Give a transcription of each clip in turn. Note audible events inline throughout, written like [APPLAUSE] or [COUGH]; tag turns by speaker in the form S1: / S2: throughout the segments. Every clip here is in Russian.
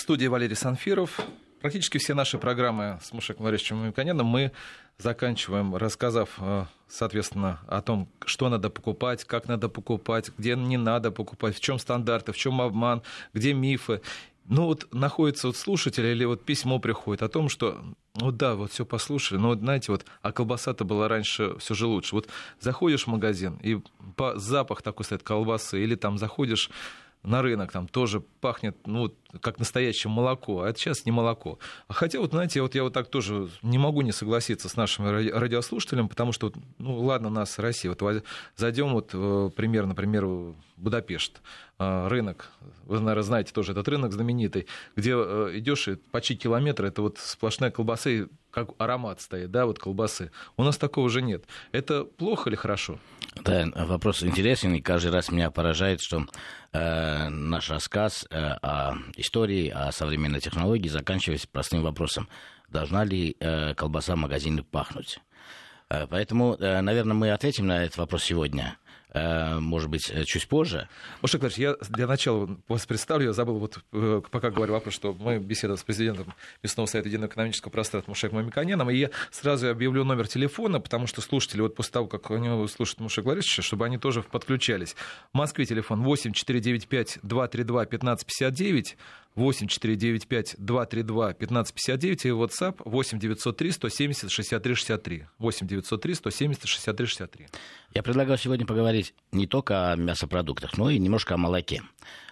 S1: студии Валерий Санфиров. Практически все наши программы с Мушеком Ларисовичем Мамиканяном мы заканчиваем, рассказав, э, соответственно, о том, что надо покупать, как надо покупать, где не надо покупать, в чем стандарты, в чем обман, где мифы. Ну вот находится вот слушатель или вот письмо приходит о том, что ну да, вот все послушали, но вот знаете, вот, а колбаса-то была раньше все же лучше. Вот заходишь в магазин, и по запах такой стоит колбасы, или там заходишь на рынок, там тоже пахнет, ну, как настоящее молоко, а это сейчас не молоко. А хотя, вот, знаете, вот я вот так тоже не могу не согласиться с нашими радиослушателями, потому что, ну, ладно, нас Россия, вот зайдем вот э, пример, например, Будапешт, э, рынок, вы, наверное, знаете тоже этот рынок знаменитый, где э, идешь и почти километр, это вот сплошная колбаса, и как аромат стоит, да, вот колбасы. У нас такого же нет. Это плохо или хорошо?
S2: Да, вопрос интересный. Каждый раз меня поражает, что э, наш рассказ э, о истории, о современной технологии заканчивается простым вопросом. Должна ли э, колбаса в магазине пахнуть? Э, поэтому, э, наверное, мы ответим на этот вопрос сегодня. Э, может быть, э, чуть позже.
S1: Мушек я для начала вас представлю, я забыл, вот э, пока говорю вопрос, что мы беседуем с президентом Мясного совета единого экономического пространства Мушек Мамиканяном, и я сразу объявлю номер телефона, потому что слушатели, вот после того, как они слушают Мушек Борисовича, чтобы они тоже подключались. В Москве телефон 8 495 232 1559, 8 495 232 1559 и WhatsApp 8 903 170 63 63. 8 903 170 63 63.
S2: Я предлагаю сегодня поговорить не только о мясопродуктах, но и немножко о молоке.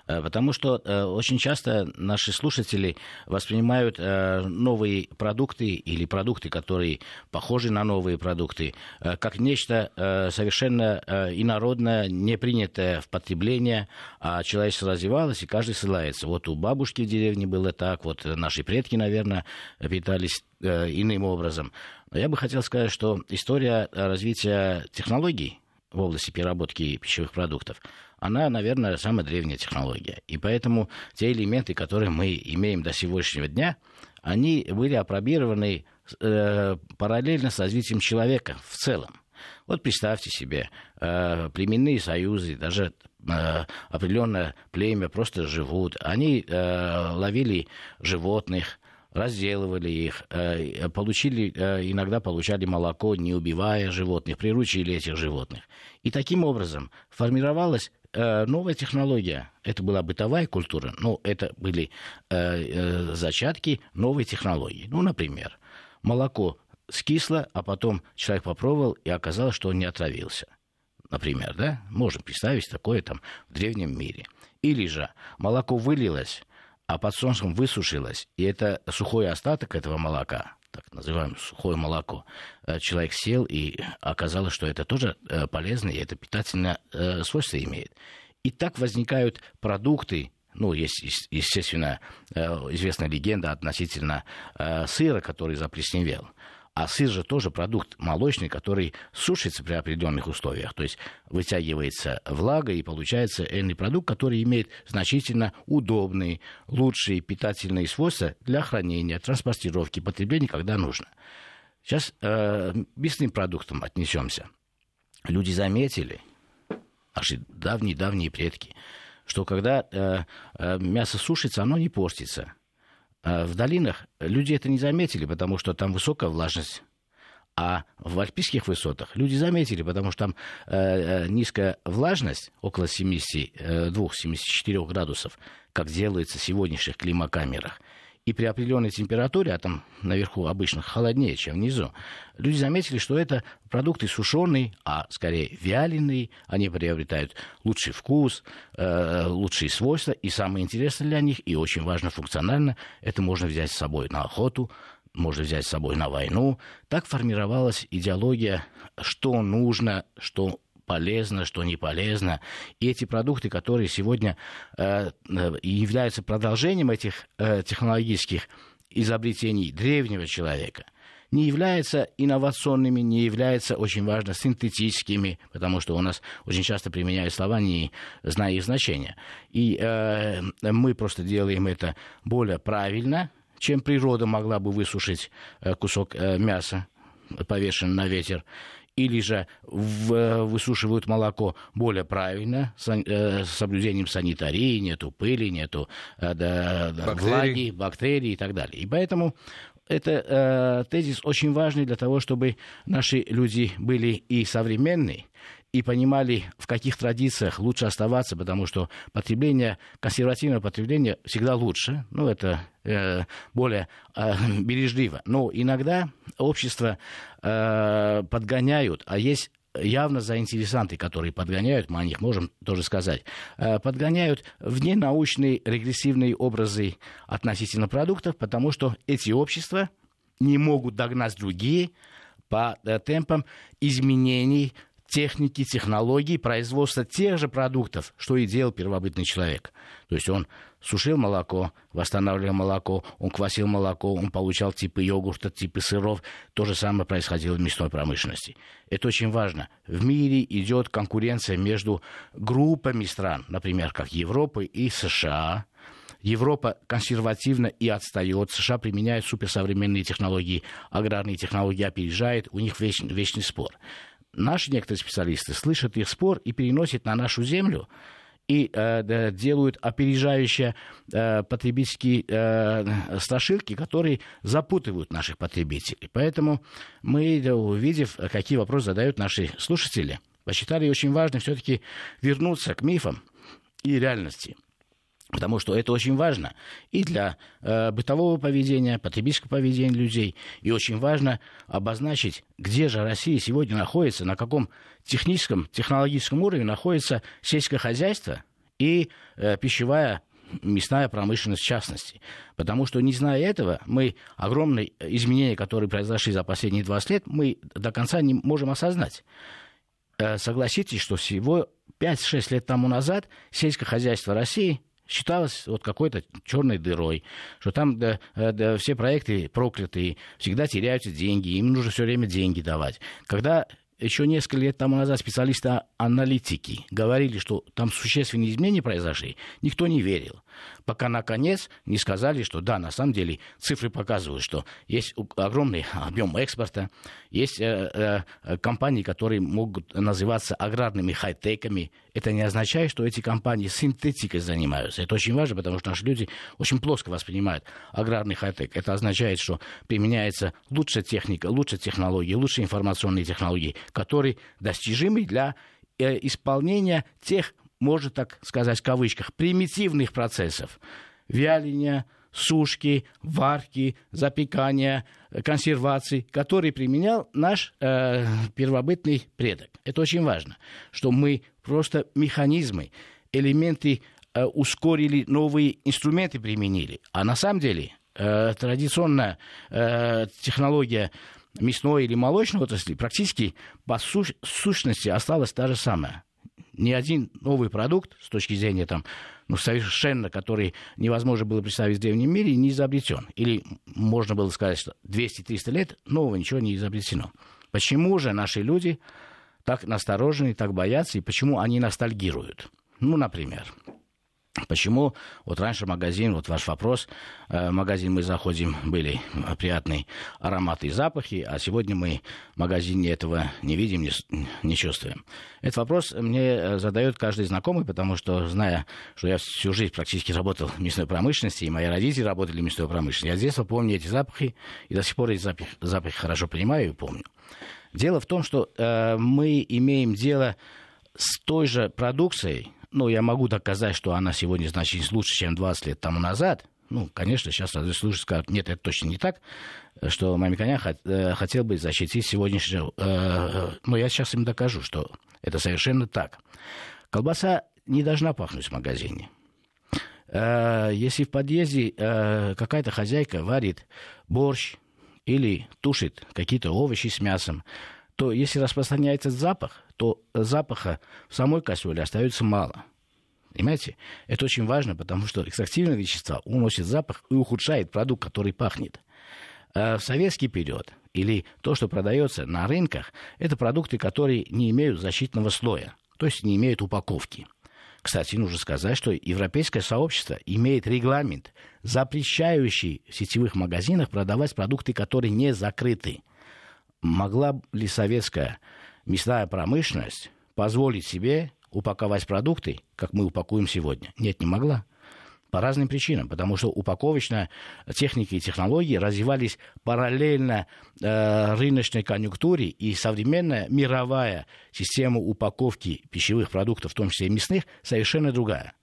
S2: Э, потому что э, очень часто наши слушатели воспринимают э, новые продукты или продукты, которые похожи на новые продукты, как нечто совершенно инородное, не принятое в потребление, а человечество развивалось, и каждый ссылается. Вот у бабушки в деревне было так, вот наши предки, наверное, питались иным образом. Но я бы хотел сказать, что история развития технологий в области переработки пищевых продуктов, она, наверное, самая древняя технология. И поэтому те элементы, которые мы имеем до сегодняшнего дня, они были опробированы э, параллельно с развитием человека в целом. Вот представьте себе, э, племенные союзы, даже э, определенное племя просто живут. Они э, ловили животных, разделывали их, э, получили, э, иногда получали молоко, не убивая животных, приручили этих животных. И таким образом формировалась новая технология. Это была бытовая культура, но это были зачатки новой технологии. Ну, например, молоко скисло, а потом человек попробовал, и оказалось, что он не отравился. Например, да? Можем представить такое там в древнем мире. Или же молоко вылилось, а под солнцем высушилось, и это сухой остаток этого молока, так называемое сухое молоко, э, человек сел, и оказалось, что это тоже э, полезно, и это питательное э, свойство имеет. И так возникают продукты, ну, есть, естественно, известная легенда относительно сыра, который заплесневел. А сыр же тоже продукт молочный, который сушится при определенных условиях. То есть вытягивается влага и получается энный продукт, который имеет значительно удобные, лучшие питательные свойства для хранения, транспортировки, потребления, когда нужно. Сейчас э, мясным продуктам отнесемся. Люди заметили, наши давние-давние предки, что когда э, э, мясо сушится, оно не портится. А в долинах люди это не заметили, потому что там высокая влажность. А в альпийских высотах люди заметили, потому что там э, э низкая влажность, около 72-74 э, градусов, как делается в сегодняшних климакамерах. И при определенной температуре, а там наверху обычно холоднее, чем внизу, люди заметили, что это продукты сушеные, а скорее вяленые, они приобретают лучший вкус, э, лучшие свойства, и самое интересное для них, и очень важно функционально, это можно взять с собой на охоту, можно взять с собой на войну. Так формировалась идеология, что нужно, что полезно, что не полезно. И эти продукты, которые сегодня э, э, являются продолжением этих э, технологических изобретений древнего человека, не являются инновационными, не являются, очень важно, синтетическими, потому что у нас очень часто применяют слова, не зная их значения. И э, мы просто делаем это более правильно, чем природа могла бы высушить э, кусок э, мяса, повешенный на ветер. Или же в, высушивают молоко более правильно, с, э, с соблюдением санитарии, нету пыли, нету э, да, бактерий. влаги, бактерий и так далее. И поэтому это э, тезис очень важный для того, чтобы наши люди были и современные, и понимали, в каких традициях лучше оставаться, потому что потребление, консервативное потребление всегда лучше, ну, это э, более э, бережливо. Но иногда общество э, подгоняют, а есть явно заинтересанты, которые подгоняют, мы о них можем тоже сказать, э, подгоняют вне научные регрессивные образы относительно продуктов, потому что эти общества не могут догнать другие по э, темпам изменений техники, технологий производства тех же продуктов, что и делал первобытный человек. То есть он сушил молоко, восстанавливал молоко, он квасил молоко, он получал типы йогурта, типы сыров. То же самое происходило в мясной промышленности. Это очень важно. В мире идет конкуренция между группами стран, например, как Европы и США. Европа консервативна и отстает. США применяют суперсовременные технологии, аграрные технологии опережает. У них вечный, вечный спор наши некоторые специалисты слышат их спор и переносят на нашу землю и э, делают опережающие э, потребительские э, страшилки, которые запутывают наших потребителей. Поэтому мы, увидев, какие вопросы задают наши слушатели, посчитали очень важно все-таки вернуться к мифам и реальности – Потому что это очень важно и для э, бытового поведения, потребительского поведения людей. И очень важно обозначить, где же Россия сегодня находится, на каком техническом, технологическом уровне находится сельское хозяйство и э, пищевая мясная промышленность в частности. Потому что, не зная этого, мы огромные изменения, которые произошли за последние 20 лет, мы до конца не можем осознать. Э, согласитесь, что всего 5-6 лет тому назад сельское хозяйство России – считалось вот какой-то черной дырой, что там да, да, все проекты проклятые, всегда теряются деньги, им нужно все время деньги давать. Когда еще несколько лет тому назад специалисты-аналитики говорили, что там существенные изменения произошли, никто не верил. Пока, наконец, не сказали, что да, на самом деле цифры показывают, что есть огромный [LAUGHS] объем экспорта, есть э, э, компании, которые могут называться аграрными хай-теками. Это не означает, что эти компании синтетикой занимаются. Это очень важно, потому что наши люди очень плоско воспринимают аграрный хай-тек. Это означает, что применяется лучшая техника, лучшие технологии, лучшие информационные технологии, которые достижимы для э, исполнения тех, можно так сказать в кавычках, примитивных процессов. Вяления, сушки, варки, запекания, консервации, которые применял наш э, первобытный предок. Это очень важно, что мы просто механизмы, элементы э, ускорили, новые инструменты применили. А на самом деле э, традиционная э, технология мясной или молочной отрасли практически по сущности осталась та же самая. Ни один новый продукт с точки зрения там, ну, совершенно, который невозможно было представить в древнем мире, не изобретен. Или можно было сказать, что 200-300 лет нового ничего не изобретено. Почему же наши люди так насторожены, так боятся, и почему они ностальгируют? Ну, например, Почему вот раньше магазин, вот ваш вопрос, э, магазин мы заходим, были приятные ароматы и запахи, а сегодня мы в магазине этого не видим, не, не чувствуем. Этот вопрос мне э, задает каждый знакомый, потому что, зная, что я всю жизнь практически работал в мясной промышленности, и мои родители работали в мясной промышленности, я с детства помню эти запахи, и до сих пор эти запахи, запахи хорошо понимаю и помню. Дело в том, что э, мы имеем дело с той же продукцией, ну, я могу доказать, что она сегодня значительно лучше, чем 20 лет тому назад. Ну, конечно, сейчас радиослушатели скажут, нет, это точно не так, что Мамиконя э, хотел бы защитить сегодняшнего... Э, э, но я сейчас им докажу, что это совершенно так. Колбаса не должна пахнуть в магазине. Если в подъезде какая-то хозяйка варит борщ или тушит какие-то овощи с мясом, то если распространяется запах, то запаха в самой кастрюле остается мало. Понимаете? Это очень важно, потому что экстрактивные вещества уносят запах и ухудшает продукт, который пахнет. А в советский период или то, что продается на рынках, это продукты, которые не имеют защитного слоя, то есть не имеют упаковки. Кстати, нужно сказать, что европейское сообщество имеет регламент, запрещающий в сетевых магазинах продавать продукты, которые не закрыты. Могла ли советская мясная промышленность позволить себе упаковать продукты, как мы упакуем сегодня? Нет, не могла. По разным причинам, потому что упаковочная техника и технологии развивались параллельно э, рыночной конъюнктуре, и современная мировая система упаковки пищевых продуктов, в том числе и мясных, совершенно другая.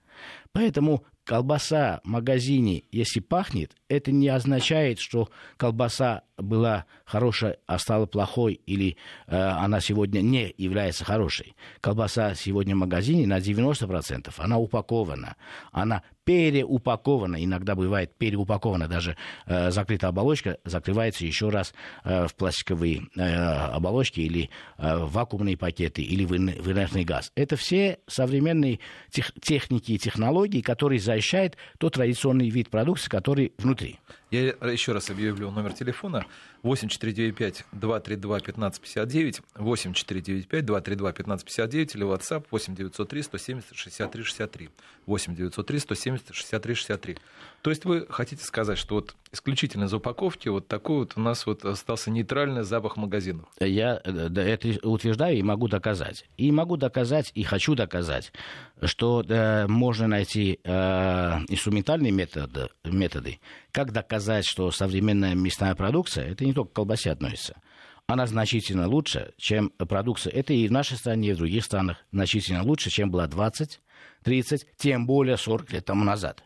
S2: Поэтому колбаса в магазине, если пахнет, это не означает, что колбаса была хорошая, а стала плохой, или э, она сегодня не является хорошей. Колбаса сегодня в магазине на 90%, она упакована, она переупакована, иногда бывает переупакована, даже э, закрытая оболочка закрывается еще раз э, в пластиковые э, оболочки или э, вакуумные пакеты или в, инертный газ. Это все современные тех, техники и технологии, которые защищают тот традиционный вид продукции, который внутри.
S1: Я еще раз объявлю номер телефона 8495-232-1559, 8495-232-1559 или WhatsApp 8903 170 63 63, 8903 170 63 63. То есть вы хотите сказать, что вот исключительно за упаковки вот такой вот у нас вот остался нейтральный запах магазинов?
S2: Я это утверждаю и могу доказать. И могу доказать, и хочу доказать, что э, можно найти э, инструментальные методы, методы, как доказать, что современная мясная продукция, это не только к колбасе относится, она значительно лучше, чем продукция. Это и в нашей стране, и в других странах значительно лучше, чем была 20, 30, тем более 40 лет тому назад.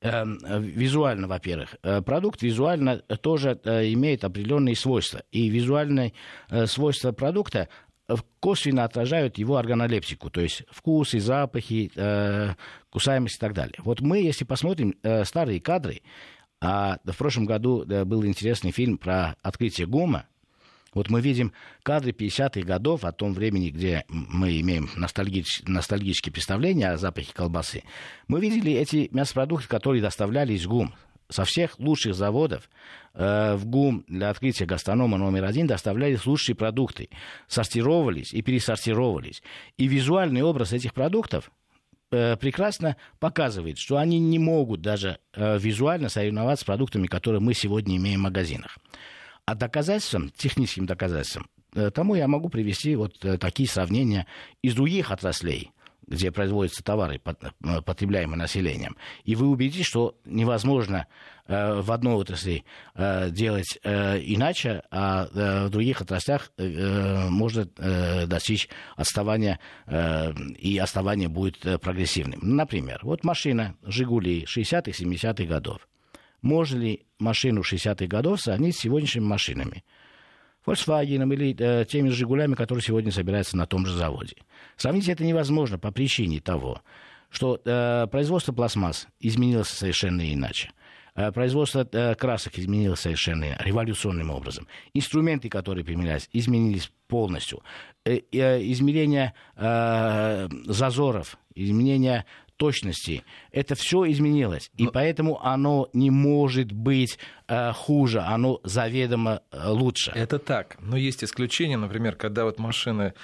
S2: Эм, визуально, во-первых. Э, продукт визуально тоже э, имеет определенные свойства. И визуальные э, свойства продукта косвенно отражают его органолептику, то есть вкусы, запахи, кусаемость и так далее. Вот мы, если посмотрим старые кадры, а в прошлом году был интересный фильм про открытие ГУМа, вот мы видим кадры 50-х годов о том времени, где мы имеем ностальгич, ностальгические представления о запахе колбасы. Мы видели эти мясопродукты, которые доставлялись в ГУМ. Со всех лучших заводов э, в ГУМ для открытия гастронома номер один доставлялись лучшие продукты. Сортировались и пересортировались. И визуальный образ этих продуктов прекрасно показывает, что они не могут даже э, визуально соревноваться с продуктами, которые мы сегодня имеем в магазинах. А доказательством, техническим доказательством, э, тому я могу привести вот э, такие сравнения из других отраслей, где производятся товары, э, потребляемые населением. И вы убедитесь, что невозможно в одной отрасли делать иначе, а в других отраслях можно достичь отставания, и отставание будет прогрессивным. Например, вот машина «Жигули» 60-х, 70-х годов. Можно ли машину 60-х годов сравнить с сегодняшними машинами? Volkswagen или э, теми «Жигулями», которые сегодня собираются на том же заводе. Сравнить это невозможно по причине того, что э, производство пластмасс изменилось совершенно иначе. Э, производство э, красок изменилось совершенно революционным образом. Инструменты, которые применялись, изменились полностью. Э, э, измерение э, зазоров, изменение точности. Это все изменилось. Но... И поэтому оно не может быть э, хуже, оно заведомо э, лучше.
S1: Это так. Но есть исключения, например, когда вот машины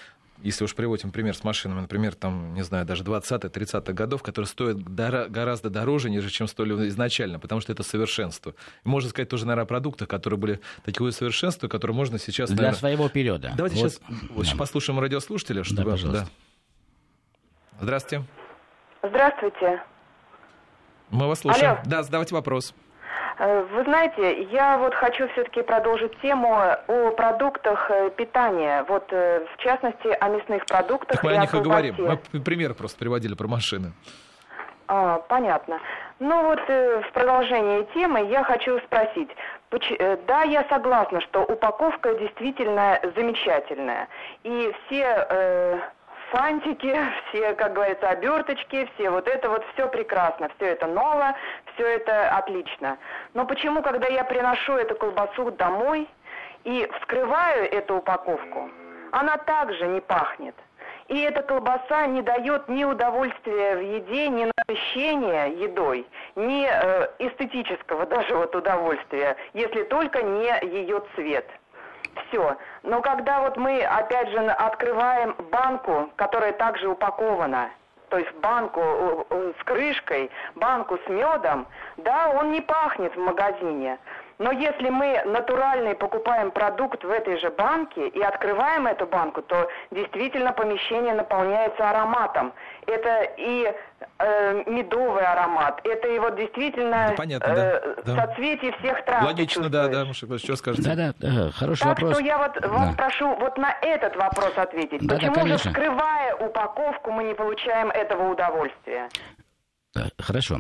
S1: если уж приводим пример с машинами, например, там, не знаю, даже 20-30-х годов, которые стоят дор- гораздо дороже, нежели чем стоили изначально, потому что это совершенство. И можно сказать тоже, наверное, о продуктах, которые были такое совершенство, которое можно сейчас...
S2: Для
S1: наверное...
S2: своего периода.
S1: Давайте вот. сейчас, да. послушаем радиослушателя, чтобы... Да,
S2: пожалуйста.
S1: Да. Здравствуйте.
S3: Здравствуйте.
S1: Мы вас слушаем. Алло. Да, задавайте вопрос.
S3: Э, вы знаете, я вот хочу все-таки продолжить тему о продуктах э, питания, вот э, в частности о мясных продуктах.
S1: Так мы о них и говорим. Мы пример просто приводили про машины.
S3: А, понятно. Ну вот в продолжение темы я хочу спросить. Да, я согласна, что упаковка действительно замечательная. И все фантики, все, как говорится, оберточки, все вот это вот, все прекрасно, все это ново, все это отлично. Но почему, когда я приношу эту колбасу домой и вскрываю эту упаковку, она также не пахнет? И эта колбаса не дает ни удовольствия в еде, ни насыщения едой, ни э, эстетического [LAUGHS] даже вот удовольствия, если только не ее цвет все. Но когда вот мы, опять же, открываем банку, которая также упакована, то есть банку с крышкой, банку с медом, да, он не пахнет в магазине. Но если мы натуральный покупаем продукт в этой же банке и открываем эту банку, то действительно помещение наполняется ароматом. Это и э, медовый аромат, это и вот действительно
S1: ну, Понятно, э,
S3: да. соцветие всех трав.
S1: Логично, да, да, Мушек, что скажете?
S2: Да, да, да хороший
S3: так
S2: вопрос.
S3: Так что я вот да. вас прошу вот на этот вопрос ответить. Да, Почему да, же, скрывая упаковку, мы не получаем этого удовольствия?
S2: Хорошо.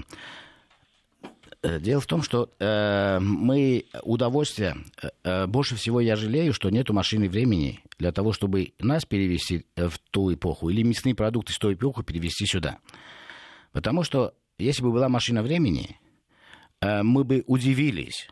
S2: Э, дело в том, что э, мы удовольствие, э, э, больше всего я жалею, что нету машины времени для того, чтобы нас перевести э, в ту эпоху или мясные продукты с той эпохи перевести сюда. Потому что если бы была машина времени, э, мы бы удивились,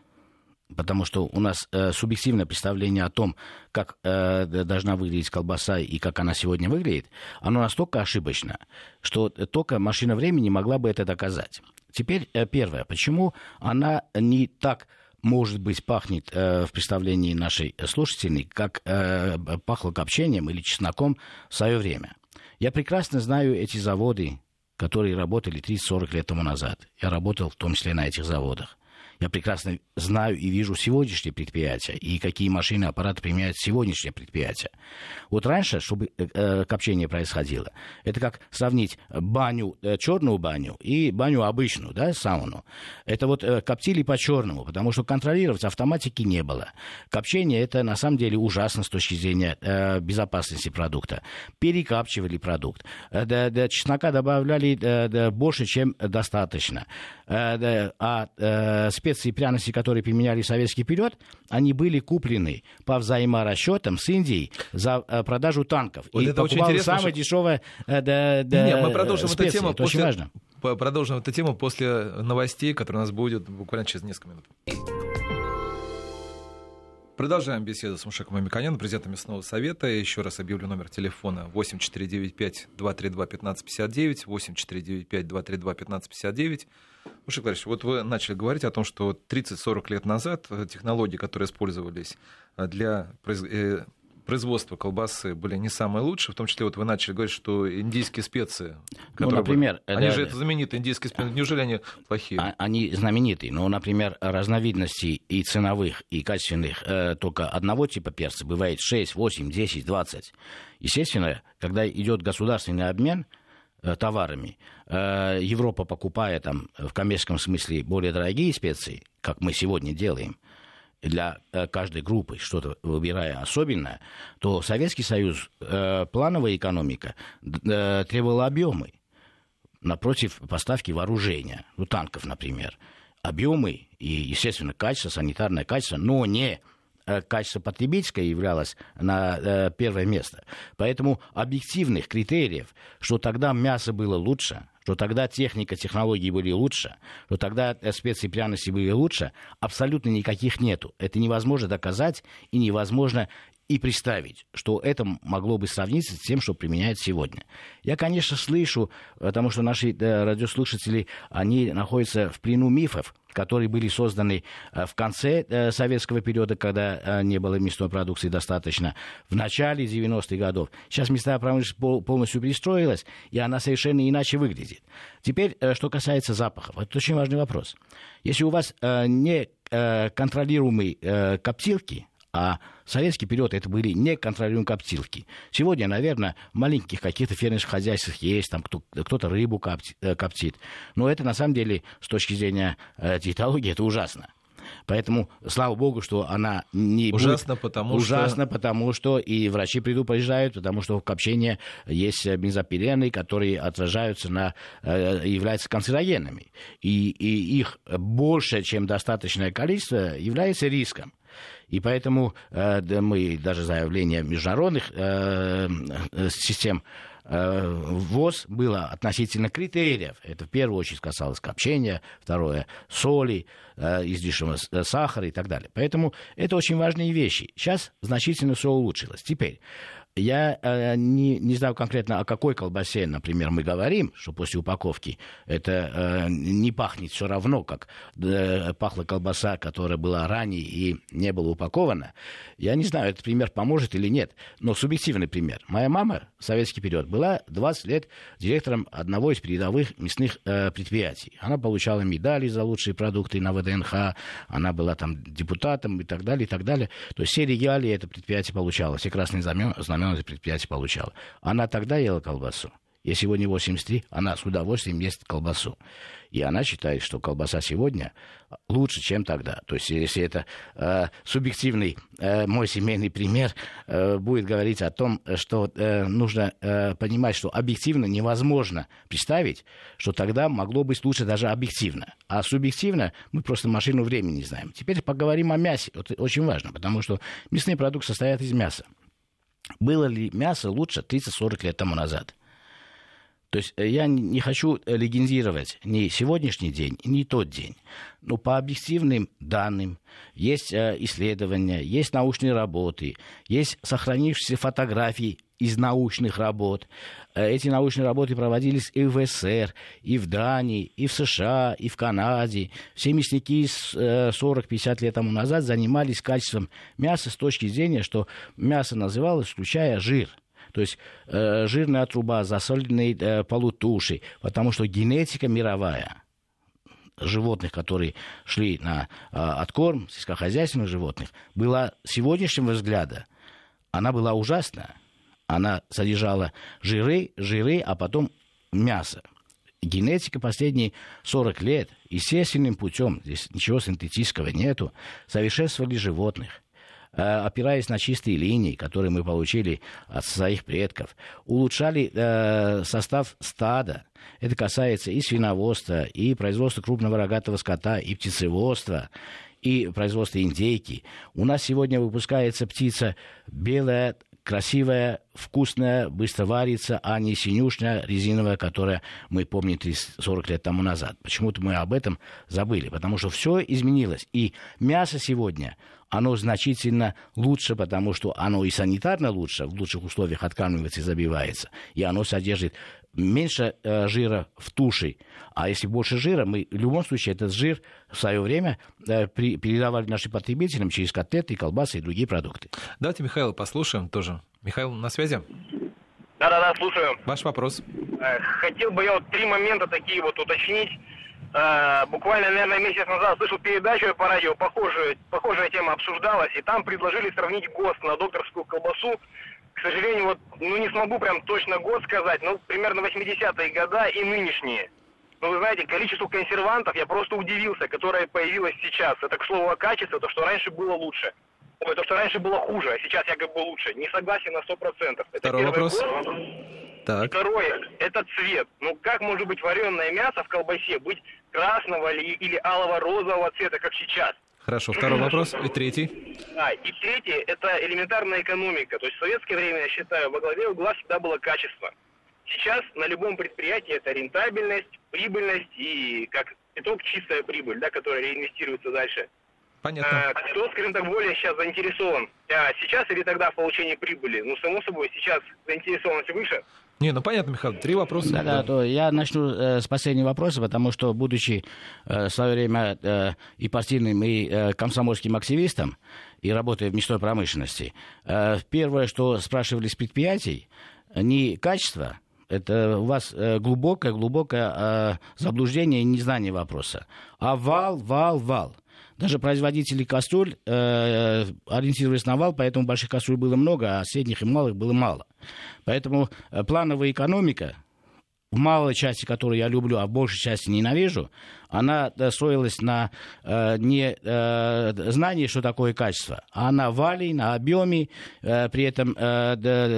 S2: потому что у нас э, субъективное представление о том, как э, должна выглядеть колбаса и как она сегодня выглядит, оно настолько ошибочно, что только машина времени могла бы это доказать. Теперь э, первое. Почему она не так может быть, пахнет э, в представлении нашей слушательной, как э, пахло копчением или чесноком в свое время. Я прекрасно знаю эти заводы, которые работали 30-40 лет тому назад. Я работал в том числе на этих заводах. Я прекрасно знаю и вижу сегодняшние предприятия и какие машины, аппараты применяют сегодняшние предприятия. Вот раньше, чтобы э, э копчение происходило, это как сравнить баню, э, черную баню и баню обычную, да, сауну. Это вот коптили по-черному, потому что контролировать автоматики не было. Копчение это на самом деле ужасно с точки зрения безопасности продукта. Перекапчивали продукт. Да, да, чеснока добавляли больше, чем достаточно. А спец специи и пряности, которые применяли в советский период, они были куплены по взаиморасчетам с Индией за э, продажу танков.
S1: Вот и это очень интересно.
S2: Самое что... дешевое э, да, да,
S1: Нет, мы продолжим специи. эту тему
S2: это
S1: после...
S2: очень важно.
S1: Продолжим эту тему после новостей, которые у нас будет буквально через несколько минут. Продолжаем беседу с Мушеком Мамиканяном, президентом Мясного совета. Еще раз объявлю номер телефона 8495-232-1559, 8495-232-1559. Мушек Владимирович, вот вы начали говорить о том, что 30-40 лет назад технологии, которые использовались для э, производства колбасы были не самые лучшие, в том числе вот вы начали говорить, что индийские специи,
S2: ну, например,
S1: были, они же это знаменитые индийские специи, неужели они плохие?
S2: А, они знаменитые, но, например, разновидностей и ценовых, и качественных э, только одного типа перца бывает 6, 8, 10, 20. Естественно, когда идет государственный обмен, э, товарами. Э, Европа, покупая там в коммерческом смысле более дорогие специи, как мы сегодня делаем, для э, каждой группы, что-то выбирая особенное, то Советский Союз, э, плановая экономика, э, требовала объемы. Напротив поставки вооружения, ну, танков, например. Объемы и, естественно, качество, санитарное качество, но не качество потребительское являлось на первое место. Поэтому объективных критериев, что тогда мясо было лучше, что тогда техника, технологии были лучше, что тогда специи и пряности были лучше, абсолютно никаких нету. Это невозможно доказать и невозможно и представить, что это могло бы сравниться с тем, что применяют сегодня. Я, конечно, слышу, потому что наши э, радиослушатели, они находятся в плену мифов, которые были созданы э, в конце э, советского периода, когда не было мясной продукции достаточно, в начале 90-х годов. Сейчас мясная промышленность полностью перестроилась, и она совершенно иначе выглядит. Теперь, что касается запахов, это очень важный вопрос. Если у вас не контролируемые коптилки, а советский период это были неконтролируемые коптилки. Сегодня, наверное, маленьких каких-то фермерских хозяйствах есть, там кто, кто-то рыбу э, коптит. Но это, на самом деле, с точки зрения э, диетологии, это ужасно. Поэтому, слава богу, что она не
S1: ужасно,
S2: будет...
S1: потому
S2: ужасно,
S1: что...
S2: потому что и врачи предупреждают, потому что в копчении есть бензопирены, которые отражаются на... Э, являются канцерогенами. И, и их больше, чем достаточное количество, является риском. И поэтому э, да, мы даже заявление международных э, э, систем э, ВОЗ было относительно критериев. Это в первую очередь касалось копчения, второе соли, э, излишнего сахара и так далее. Поэтому это очень важные вещи. Сейчас значительно все улучшилось. Теперь Я э, не, не знаю конкретно, о какой колбасе, например, мы говорим, что после упаковки это э, не пахнет все равно, как э, пахла колбаса, которая была ранее и не была упакована. Я не знаю, этот пример поможет или нет, но субъективный пример. Моя мама в советский период была 20 лет директором одного из передовых мясных э, предприятий. Она получала медали за лучшие продукты на ВДНХ, она была там депутатом и так далее, и так далее. То есть все регалии это предприятие получало, все красные знамена она за предприятие получала. Она тогда ела колбасу. И сегодня 83, она с удовольствием ест колбасу. И она считает, что колбаса сегодня лучше, чем тогда. То есть, если это э, субъективный э, мой семейный пример, э, будет говорить о том, что э, нужно э, понимать, что объективно невозможно представить, что тогда могло быть лучше даже объективно. А субъективно мы просто машину времени не знаем. Теперь поговорим о мясе. Это очень важно, потому что мясные продукты состоят из мяса. Было ли мясо лучше 30-40 лет тому назад? То есть э, я не хочу легендировать ни сегодняшний день, ни тот день. Но по объективным данным есть э, исследования, есть научные работы, есть сохранившиеся фотографии из научных работ. Э, эти научные работы проводились и в СССР, и в Дании, и в США, и в Канаде. Все мясники 40-50 лет тому назад занимались качеством мяса с точки зрения, что мясо называлось, включая жир – то есть э, жирная труба, засоленные э, полутуши, потому что генетика мировая животных, которые шли на э, откорм, сельскохозяйственных животных, была сегодняшнего взгляда, она была ужасна. Она содержала жиры, жиры, а потом мясо. Генетика последние 40 лет естественным путем, здесь ничего синтетического нету, совершенствовали животных. Э, опираясь на чистые линии, которые мы получили от своих предков, улучшали э, состав стада. Это касается и свиноводства, и производства крупного рогатого скота, и птицеводства, и производства индейки. У нас сегодня выпускается птица белая, красивая, вкусная, быстро варится, а не синюшная, резиновая, которая мы помним 40 лет тому назад. Почему-то мы об этом забыли, потому что все изменилось. И мясо сегодня, оно значительно лучше, потому что оно и санитарно лучше, в лучших условиях откармливается и забивается, и оно содержит меньше э, жира в туше. А если больше жира, мы в любом случае этот жир в свое время э, при, передавали нашим потребителям через котлеты, колбасы и другие продукты.
S1: Давайте Михаила послушаем тоже. Михаил, на связи?
S4: Да-да-да, слушаю.
S1: Ваш вопрос.
S4: Э, хотел бы я вот три момента такие вот уточнить. Э, буквально, наверное, месяц назад слышал передачу по радио, похожая, похожая тема обсуждалась, и там предложили сравнить ГОСТ на докторскую колбасу к сожалению, вот, ну не смогу прям точно год сказать, но примерно 80-е года и нынешние. Но вы знаете, количество консервантов, я просто удивился, которое появилось сейчас. Это, к слову, о качестве, то, что раньше было лучше. Ой, то, что раньше было хуже, а сейчас якобы лучше. Не согласен на 100%. Это
S1: Второй вопрос.
S4: Год. Так. Второе, это цвет. Ну как может быть вареное мясо в колбасе быть красного или, или алого розового цвета, как сейчас?
S1: Хорошо, второй вопрос. И третий?
S4: А, и третий – это элементарная экономика. То есть в советское время, я считаю, во главе угла всегда было качество. Сейчас на любом предприятии это рентабельность, прибыльность и, как итог, чистая прибыль, да, которая реинвестируется дальше.
S1: Понятно.
S4: А, кто, скажем так, более сейчас заинтересован? А, сейчас или тогда в получении прибыли? Ну, само собой, сейчас заинтересованность выше.
S1: Не, ну понятно, Михаил, три вопроса.
S2: Да, да, то я начну э, с последнего вопроса, потому что, будучи э, в свое время э, и партийным, и э, комсомольским активистом, и работая в мясной промышленности, э, первое, что спрашивали с предприятий, не качество, это у вас глубокое-глубокое э, э, заблуждение и незнание вопроса, а вал, вал, вал. Даже производители кастрюль э, ориентировались на вал, поэтому больших кастрюль было много, а средних и малых было мало. Поэтому э, плановая экономика, в малой части, которую я люблю, а в большей части ненавижу, она э, строилась на э, не э, знании, что такое качество, а на вале, на объеме. Э, при этом э,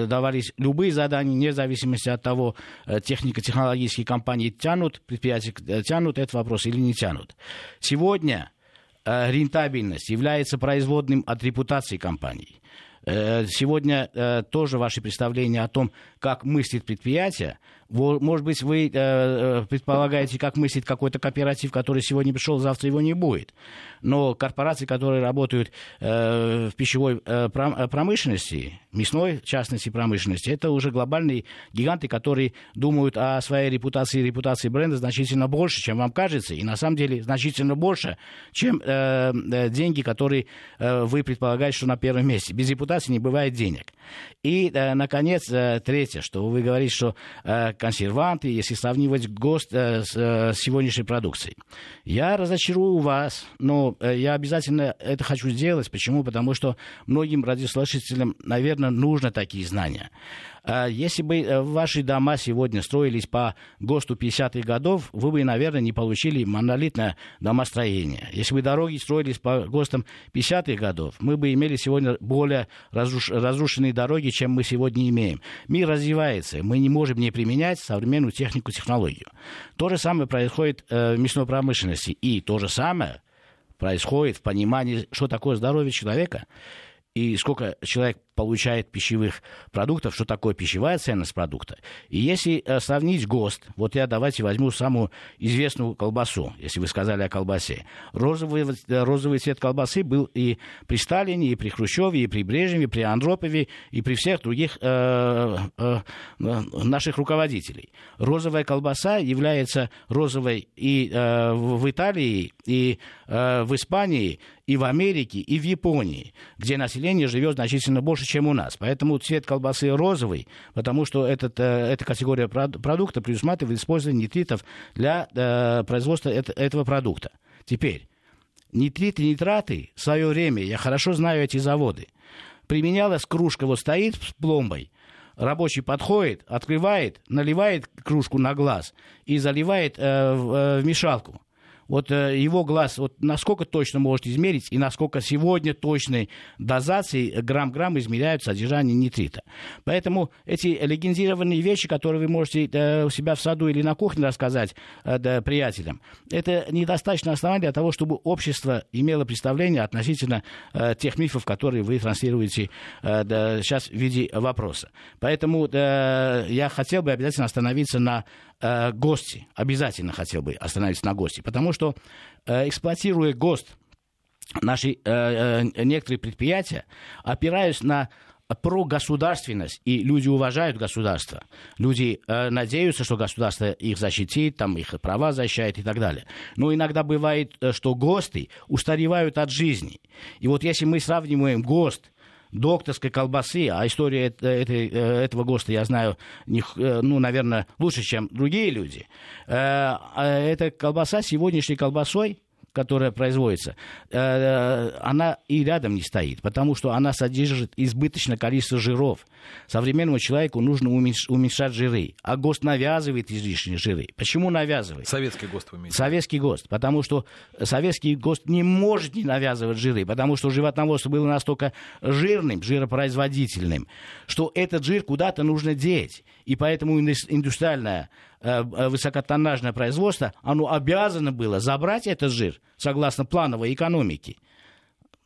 S2: давались любые задания, вне зависимости от того, э, технико-технологические компании тянут, предприятия э, тянут этот вопрос или не тянут. Сегодня Э, рентабельность является производным от репутации компании. Э, сегодня э, тоже ваши представления о том, как мыслит предприятие, Может быть, вы предполагаете, как мыслит какой-то кооператив, который сегодня пришел, завтра его не будет. Но корпорации, которые работают в пищевой промышленности, мясной, в частности, промышленности, это уже глобальные гиганты, которые думают о своей репутации и репутации бренда значительно больше, чем вам кажется, и на самом деле значительно больше, чем э, деньги, которые э, вы предполагаете, что на первом месте. Без репутации не бывает денег. И, э, наконец, э, третье, что вы говорите, что э, консерванты, если сравнивать ГОСТ э, с э, сегодняшней продукцией. Я разочарую вас, но э, я обязательно это хочу сделать. Почему? Потому что многим радиослушателям, наверное, нужно такие знания. А если бы э, ваши дома сегодня строились по ГОСТу 50-х годов, вы бы, наверное, не получили монолитное домостроение. Если бы дороги строились по ГОСТам 50-х годов, мы бы имели сегодня более разруш... разрушенные дороги, чем мы сегодня имеем. Мир развивается, мы не можем не применять современную технику, технологию. То же самое происходит э, в мясной промышленности. И то же самое происходит в понимании, что такое здоровье человека и сколько человек получает пищевых продуктов, что такое пищевая ценность продукта. И если э, сравнить ГОСТ, вот я давайте возьму самую известную колбасу, если вы сказали о колбасе. Розовый, э, розовый цвет колбасы был и при Сталине, и при Хрущеве, и при Брежневе, и при Андропове, и при всех других э, э, наших руководителей. Розовая колбаса является розовой и э, в Италии, и э, в Испании, и в Америке, и в Японии, где население живет значительно больше чем у нас. Поэтому цвет колбасы розовый, потому что этот, э, эта категория продукта предусматривает использование нитритов для э, производства этого продукта. Теперь, нитриты, нитраты в свое время, я хорошо знаю эти заводы, применялась кружка, вот стоит с пломбой, рабочий подходит, открывает, наливает кружку на глаз и заливает э, в, э, в мешалку вот э, его глаз, вот насколько точно можете измерить и насколько сегодня точной дозацией грамм-грамм измеряют содержание нитрита. Поэтому эти легендированные вещи, которые вы можете э, у себя в саду или на кухне рассказать э, да, приятелям, это недостаточно основание для того, чтобы общество имело представление относительно э, тех мифов, которые вы транслируете э, да, сейчас в виде вопроса. Поэтому э, я хотел бы обязательно остановиться на э, ГОСТе, обязательно хотел бы остановиться на ГОСТе, потому что э, эксплуатируя ГОСТ, наши э, э, некоторые предприятия опираясь на про государственность, и люди уважают государство. Люди э, надеются, что государство их защитит, там, их права защищает и так далее. Но иногда бывает, э, что ГОСТы устаревают от жизни. И вот если мы сравниваем ГОСТ докторской колбасы, а история этой, э, этого ГОСТа я знаю, э, ну, наверное, лучше, чем другие люди. Э, а эта колбаса сегодняшней колбасой которая производится, э, она и рядом не стоит, потому что она содержит избыточное количество жиров. Современному человеку нужно уменьшать жиры, а ГОСТ навязывает излишние жиры. Почему навязывает?
S1: Советский ГОСТ вы имеете?
S2: Советский ГОСТ, потому что советский ГОСТ не может не навязывать жиры, потому что животноводство было настолько жирным, жиропроизводительным, что этот жир куда-то нужно деть. И поэтому индустриальное Э, э, высокотоннажное производство, оно обязано было забрать этот жир, согласно плановой экономике,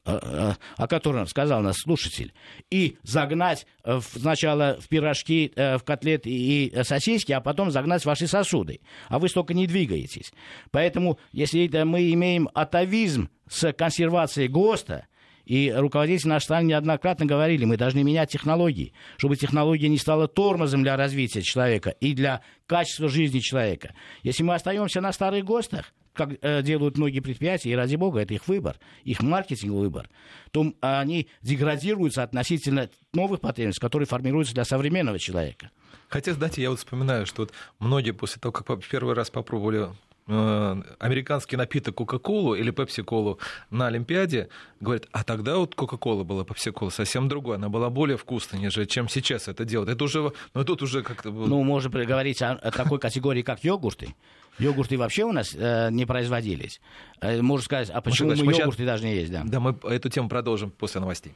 S2: э, о котором сказал наш слушатель, и загнать сначала в пирожки, в котлеты и сосиски, а потом загнать в ваши сосуды. А вы столько не двигаетесь. Поэтому, если мы имеем атовизм с консервацией ГОСТа, и руководители нашей страны неоднократно говорили, мы должны менять технологии, чтобы технология не стала тормозом для развития человека и для качества жизни человека. Если мы остаемся на старых ГОСТах, как э, делают многие предприятия, и ради бога, это их выбор, их маркетинговый выбор, то они деградируются относительно новых потребностей, которые формируются для современного человека.
S1: Хотя, знаете, я вот вспоминаю, что вот многие после того, как первый раз попробовали американский напиток Кока-Колу или Пепси-Колу на Олимпиаде, говорят, а тогда вот Кока-Кола была, Пепси-Кола совсем другой, она была более вкусной, нежели чем сейчас это делают. Это уже, ну тут уже как-то...
S2: Ну, можно говорить о, о такой категории, как йогурты. Йогурты вообще у нас э, не производились. Э, можно сказать, а почему мы, мы йогурты сейчас... даже не есть? Да?
S1: да, мы эту тему продолжим после новостей.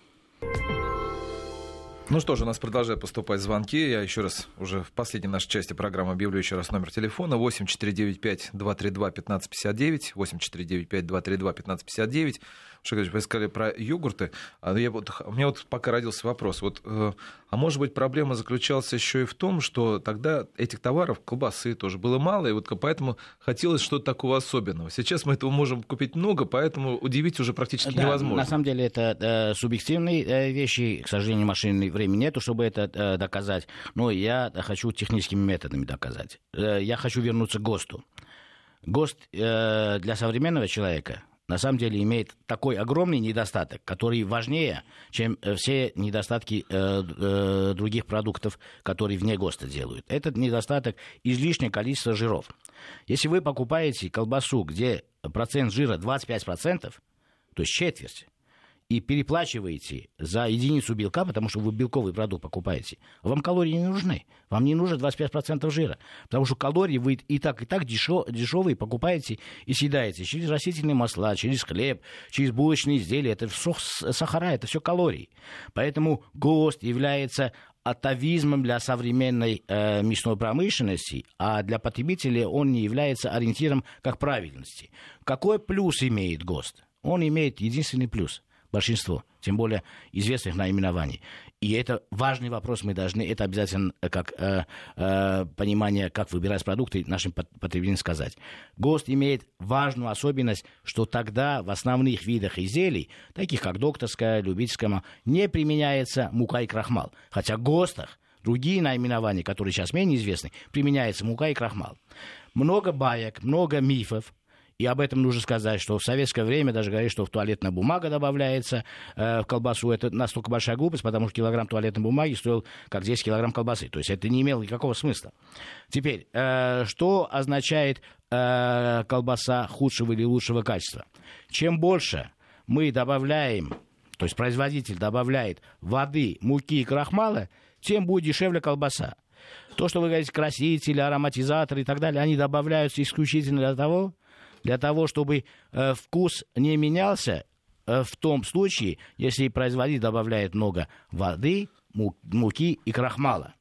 S1: Ну что же, у нас продолжают поступать звонки. Я еще раз, уже в последней нашей части программы объявлю еще раз номер телефона 8495-232-1559, 8495-232-1559. Шагач, вы сказали про йогурты. А я вот, у меня вот пока родился вопрос. Вот, э, а может быть, проблема заключалась еще и в том, что тогда этих товаров, колбасы тоже было мало, и вот поэтому хотелось что-то такого особенного. Сейчас мы этого можем купить много, поэтому удивить уже практически
S2: да,
S1: невозможно.
S2: На самом деле это э, субъективные э, вещи. К сожалению, машины времени нету, чтобы это э, доказать. Но я хочу техническими методами доказать. Э, я хочу вернуться к ГОСТу. ГОСТ э, для современного человека на самом деле имеет такой огромный недостаток, который важнее, чем э, все недостатки э, э, других продуктов, которые вне ГОСТа делают. Этот недостаток излишнее количество жиров. Если вы покупаете колбасу, где процент жира 25%, то есть четверть, и переплачиваете за единицу белка, потому что вы белковый продукт покупаете, вам калории не нужны. Вам не нужно 25% жира. Потому что калории вы и так, и так дешев, дешевые покупаете и съедаете через растительные масла, через хлеб, через булочные изделия. Это все сахара, это все калории. Поэтому ГОСТ является атовизмом для современной э, мясной промышленности, а для потребителя он не является ориентиром как правильности. Какой плюс имеет ГОСТ? Он имеет единственный плюс – большинство, тем более известных наименований. И это важный вопрос, мы должны это обязательно э, как э, э, понимание, как выбирать продукты нашим потребителям сказать. ГОСТ имеет важную особенность, что тогда в основных видах изделий, таких как докторская, любительская, не применяется мука и крахмал. Хотя в ГОСТах другие наименования, которые сейчас менее известны, применяется мука и крахмал. Много баек, много мифов, и об этом нужно сказать, что в советское время даже говорили, что в туалетная бумага добавляется э, в колбасу. Это настолько большая глупость, потому что килограмм туалетной бумаги стоил как 10 килограмм колбасы. То есть это не имело никакого смысла. Теперь, э, что означает э, колбаса худшего или лучшего качества? Чем больше мы добавляем, то есть производитель добавляет воды, муки и крахмала, тем будет дешевле колбаса. То, что вы говорите, красители, ароматизаторы и так далее, они добавляются исключительно для того, для того, чтобы э, вкус не менялся, э, в том случае, если производитель добавляет много воды, муки и крахмала.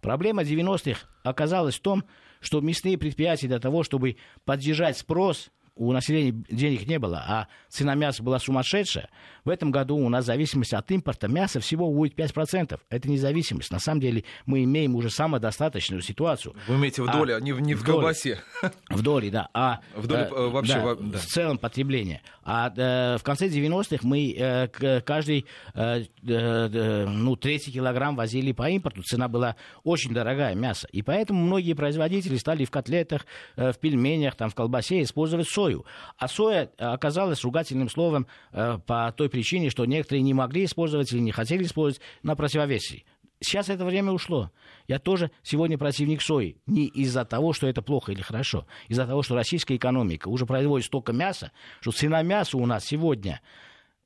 S2: Проблема 90-х оказалась в том, что мясные предприятия для того, чтобы поддержать спрос у населения денег не было, а цена мяса была сумасшедшая, в этом году у нас зависимость от импорта мяса всего будет 5%. Это независимость. На самом деле мы имеем уже самодостаточную ситуацию.
S1: Вы имеете в доле, а, не, не в, в колбасе.
S2: В доле, да. А,
S1: в доле э, вообще...
S2: Да, во, да. В целом потребление. А э, в конце 90-х мы э, каждый э, э, ну, третий килограмм возили по импорту. Цена была очень дорогая, мясо. И поэтому многие производители стали в котлетах, э, в пельменях, там, в колбасе использовать соль сою. А соя э, оказалась ругательным словом э, по той причине, что некоторые не могли использовать или не хотели использовать на противовесе. Сейчас это время ушло. Я тоже сегодня противник сои. Не из-за того, что это плохо или хорошо. Из-за того, что российская экономика уже производит столько мяса, что цена мяса у нас сегодня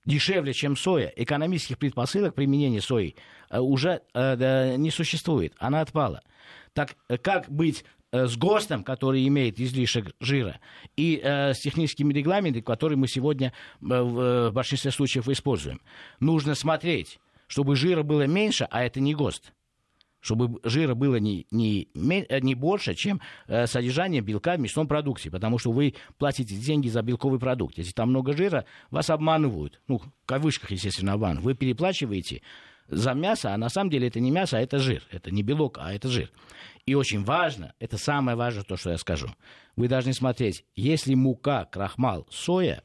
S2: дешевле, чем соя. Экономических предпосылок применения сои э, уже не существует. Она отпала. Так как быть с ГОСТом, который имеет излишек жира, и э, с техническими регламентами, которые мы сегодня э, в большинстве случаев используем. Нужно смотреть, чтобы жира было меньше, а это не ГОСТ чтобы жира было не, не, не больше, чем э, содержание белка в мясном продукте, потому что вы платите деньги за белковый продукт. Если там много жира, вас обманывают, ну, в кавычках, естественно, обман. Вы переплачиваете за мясо, а на самом деле это не мясо, а это жир. Это не белок, а это жир. И очень важно, это самое важное то, что я скажу. Вы должны смотреть, если мука, крахмал, соя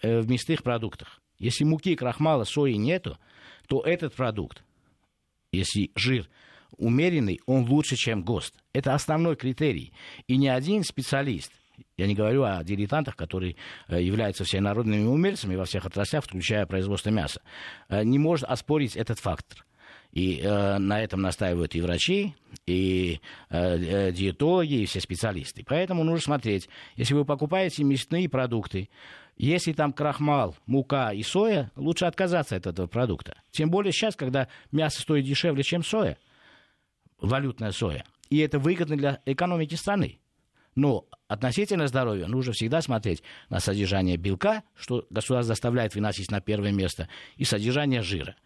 S2: э, в мясных продуктах, если муки, крахмала, сои нету, то этот продукт, если жир умеренный, он лучше, чем ГОСТ. Это основной критерий. И ни один специалист, я не говорю о дилетантах, которые э, являются всенародными умельцами во всех отраслях, включая производство мяса, э, не может оспорить этот фактор. И э, на этом настаивают и врачи, и э, э, диетологи, и все специалисты. Поэтому нужно смотреть, если вы покупаете мясные продукты, если там крахмал, мука и соя, лучше отказаться от этого продукта. Тем более сейчас, когда мясо стоит дешевле, чем соя, валютная соя. И это выгодно для экономики страны. Но относительно здоровья нужно всегда смотреть на содержание белка, что государство заставляет выносить на первое место, и содержание жира.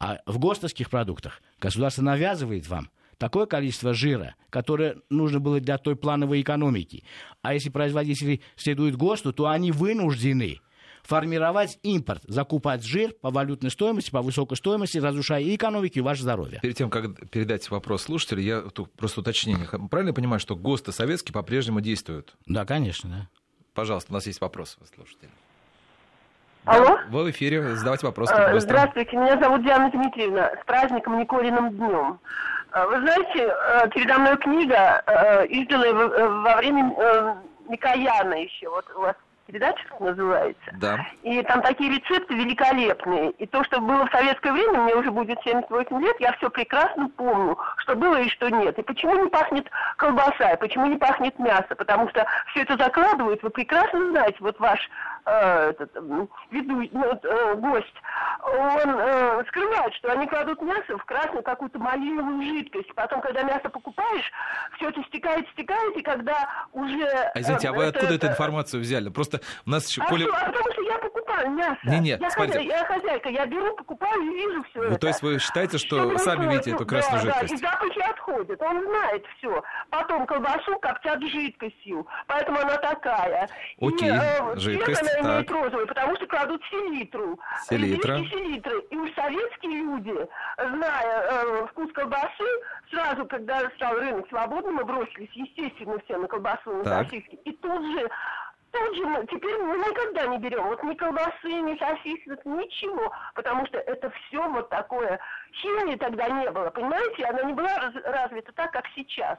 S2: А в ГОСТовских продуктах государство навязывает вам такое количество жира, которое нужно было для той плановой экономики. А если производители следуют ГОСТу, то они вынуждены формировать импорт, закупать жир по валютной стоимости, по высокой стоимости, разрушая и экономику, и ваше здоровье.
S1: Перед тем, как передать вопрос слушателю, я просто уточнение. Правильно понимаю, что ГОСТы советские по-прежнему действуют?
S2: Да, конечно, да.
S1: Пожалуйста, у нас есть вопрос, слушатель.
S5: Алло?
S1: Вы в эфире, задавайте вопрос.
S5: А, здравствуйте, меня зовут Диана Дмитриевна. С праздником Николиным днем. А, вы знаете, а, передо мной книга, изданная во время Микояна еще. Вот у вас передача называется.
S1: Да.
S5: И там такие рецепты великолепные. И то, что было в советское время, мне уже будет 78 лет, я все прекрасно помню, что было и что нет. И почему не пахнет колбаса, и почему не пахнет мясо. Потому что все это закладывают, вы прекрасно знаете, вот ваш э, этот, веду, ну, э, гость, он э, скрывает, что они кладут мясо в красную какую-то малиновую жидкость. Потом, когда мясо покупаешь, все это стекает, стекает, и когда уже...
S1: А извините, а вы это, откуда эту информацию взяли? Просто у нас еще...
S5: А, Коля... что, а потому что я мясо.
S1: Не, нет,
S5: я,
S1: смотрите.
S5: Хозяйка, я хозяйка, я беру, покупаю и вижу все
S1: ну,
S5: это.
S1: То есть вы считаете, что все сами видите эту красную
S5: да,
S1: жидкость?
S5: Да, и запахи отходят, он знает все. Потом колбасу коптят жидкостью, поэтому она такая.
S1: Окей,
S5: и, э,
S1: жидкость,
S5: она
S1: так.
S5: имеет розовый, потому что кладут селитру.
S1: Селитра.
S5: Редиски селитры. И уж советские люди, зная э, вкус колбасы, сразу, когда стал рынок свободным, мы бросились, естественно, все на колбасу, на
S1: Так.
S5: сосиски. И тут же Тут же теперь мы никогда не берем вот ни колбасы, ни сосисок, ничего, потому что это все вот такое. Химии тогда не было, понимаете? Она не была раз- развита так, как сейчас.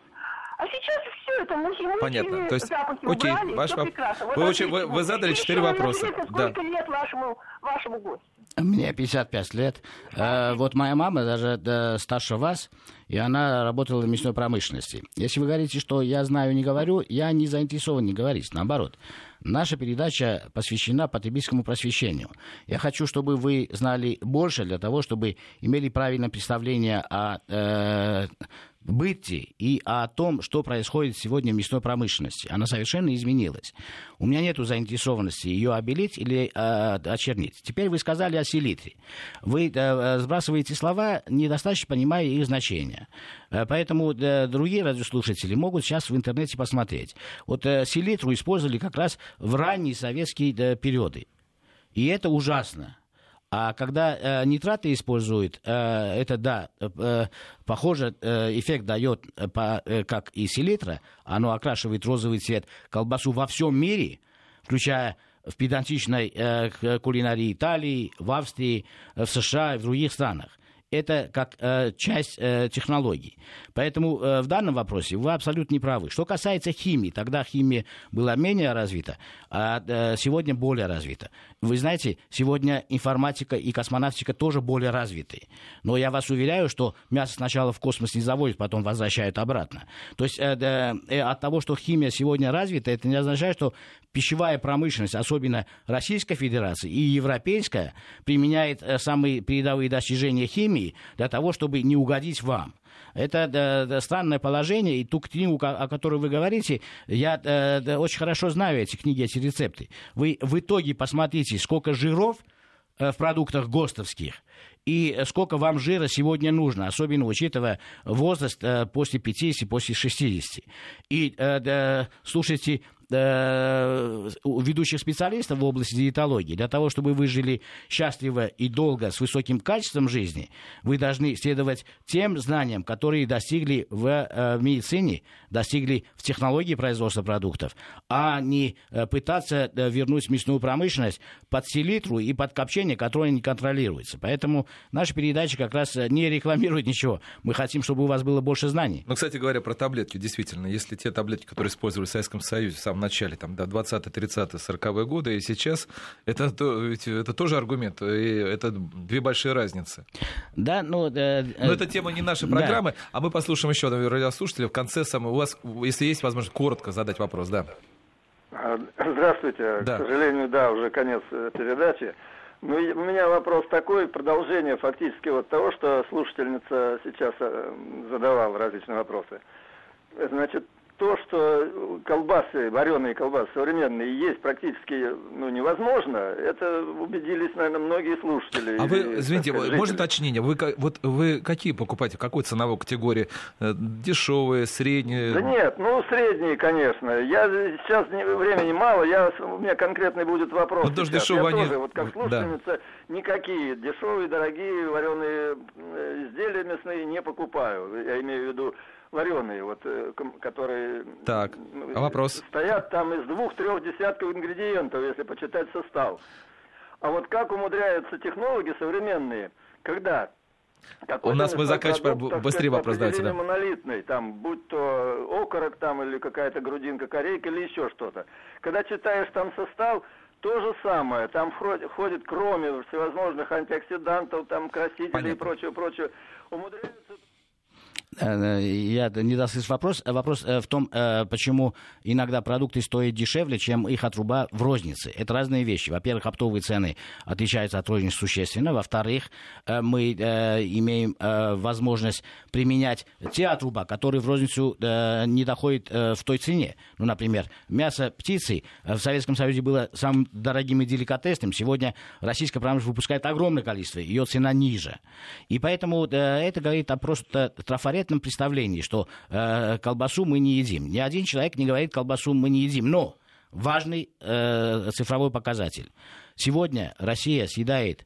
S5: А сейчас все это химические
S1: Понятно. То есть,
S5: запахи
S1: окей,
S5: убрали,
S1: ваш воп-
S5: прекрасно.
S1: вы очень- вы-
S5: отлично.
S1: вы задали четыре вопроса.
S5: Сколько лет вашему, вашему гостю?
S2: Мне 55 лет. Э, вот моя мама даже э, старше вас, и она работала в мясной промышленности. Если вы говорите, что я знаю, не говорю, я не заинтересован не говорить. Наоборот, наша передача посвящена потребительскому просвещению. Я хочу, чтобы вы знали больше для того, чтобы имели правильное представление о э, быте и о том, что происходит сегодня в мясной промышленности. Она совершенно изменилась. У меня нет заинтересованности ее обелить или э, очернить. Теперь вы сказали о селитре. Вы э, сбрасываете слова, недостаточно понимая их значение. Э, поэтому э, другие радиослушатели могут сейчас в интернете посмотреть. Вот э, селитру использовали как раз в ранние советские э, периоды. И это ужасно. А когда э, нитраты используют, э, это да, э, похоже, э, эффект дает, э, э, как и селитра, оно окрашивает розовый цвет колбасу во всем мире, включая в педантичной э, кулинарии Италии, в Австрии, э, в США и в других странах. Это как э, часть э, технологий. Поэтому э, в данном вопросе вы абсолютно не правы. Что касается химии, тогда химия была менее развита, а э, сегодня более развита. Вы знаете, сегодня информатика и космонавтика тоже более развиты. Но я вас уверяю, что мясо сначала в космос не заводят, потом возвращают обратно. То есть э, э, от того, что химия сегодня развита, это не означает, что пищевая промышленность, особенно Российской Федерации и европейская, применяет э, самые передовые достижения химии для того, чтобы не угодить вам. Это да, да, странное положение, и ту книгу, о которой вы говорите, я э, да, очень хорошо знаю эти книги, эти рецепты. Вы в итоге посмотрите, сколько жиров э, в продуктах ГОСТовских, и сколько вам жира сегодня нужно, особенно учитывая возраст э, после 50, после 60. И э, да, слушайте э, у ведущих специалистов в области диетологии, для того, чтобы вы жили счастливо и долго с высоким качеством жизни, вы должны следовать тем знаниям, которые достигли в, э, медицине, достигли в технологии производства продуктов, а не э, пытаться э, вернуть мясную промышленность под селитру и под копчение, которое не контролируется. Поэтому наша передача как раз э, не рекламирует ничего. Мы хотим, чтобы у вас было больше знаний.
S1: Ну, кстати говоря, про таблетки, действительно, если те таблетки, которые использовали в Советском Союзе в самом начале, там, до 20 30 40 годы, и сейчас, это, то- ведь это тоже аргумент, и это две большие разницы.
S2: Да, ну, э,
S1: Но
S2: э,
S1: это тема не нашей
S2: да.
S1: программы, а мы послушаем еще одного радиослушателя. В конце сам, у вас, если есть возможность, коротко задать вопрос, да.
S6: А, Здравствуйте.
S1: Да.
S6: К сожалению, да, уже конец э, передачи. Ну, у меня вопрос такой, продолжение фактически вот того, что слушательница сейчас э, задавала различные вопросы. Значит, то, что колбасы, вареные колбасы современные есть практически ну, невозможно, это убедились, наверное, многие слушатели.
S1: А вы, извините, сказать, может уточнение, вы, вот, вы какие покупаете, какой ценовой категории? Э, дешевые, средние?
S6: Да нет, ну средние, конечно. Я сейчас времени мало, я, у меня конкретный будет вопрос. Ну,
S1: тоже дешевые
S6: я
S1: они...
S6: тоже, вот как слушательница, да. никакие дешевые, дорогие вареные э, изделия мясные не покупаю. Я имею в виду вареные, вот, э, которые
S1: так. а вопрос?
S6: стоят там из двух-трех десятков ингредиентов, если почитать состав. А вот как умудряются технологи современные, когда
S1: у нас мы заканчиваем, быстрее вопрос давайте.
S6: Да. монолитный, там, будь то окорок там или какая-то грудинка корейка или еще что-то. Когда читаешь там состав, то же самое, там входит, кроме всевозможных антиоксидантов, там красителей Понятно. и прочего, прочего, умудряются
S2: я не дослышал вопрос. Вопрос э, в том, э, почему иногда продукты стоят дешевле, чем их отруба в рознице. Это разные вещи. Во-первых, оптовые цены отличаются от розницы существенно. Во-вторых, мы имеем возможность применять те отруба, которые в розницу не доходят в той цене. Ну, например, мясо птицы в Советском Союзе было самым дорогим и деликатесным. Сегодня российская промышленность выпускает огромное количество, ее цена ниже. И поэтому это говорит о просто трафаретном конкретном представлении, что э, колбасу мы не едим. Ни один человек не говорит, колбасу мы не едим. Но важный э, цифровой показатель. Сегодня Россия съедает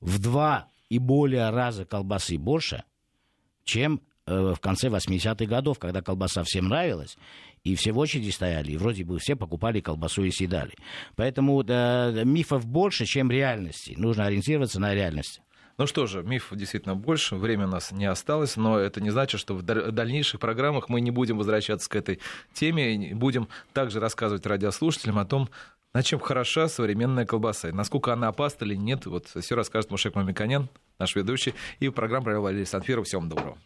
S2: в два и более раза колбасы больше, чем э, в конце 80-х годов, когда колбаса всем нравилась, и все в очереди стояли, и вроде бы все покупали колбасу и съедали. Поэтому да, мифов больше, чем реальности. Нужно ориентироваться на реальность.
S1: Ну что же, мифов действительно больше, время у нас не осталось, но это не значит, что в дальнейших программах мы не будем возвращаться к этой теме, и будем также рассказывать радиослушателям о том, на чем хороша современная колбаса, и насколько она опасна или нет. Вот все расскажет Мушек Мамиканян, наш ведущий, и программу провел Валерий Санфиров. Всем доброго.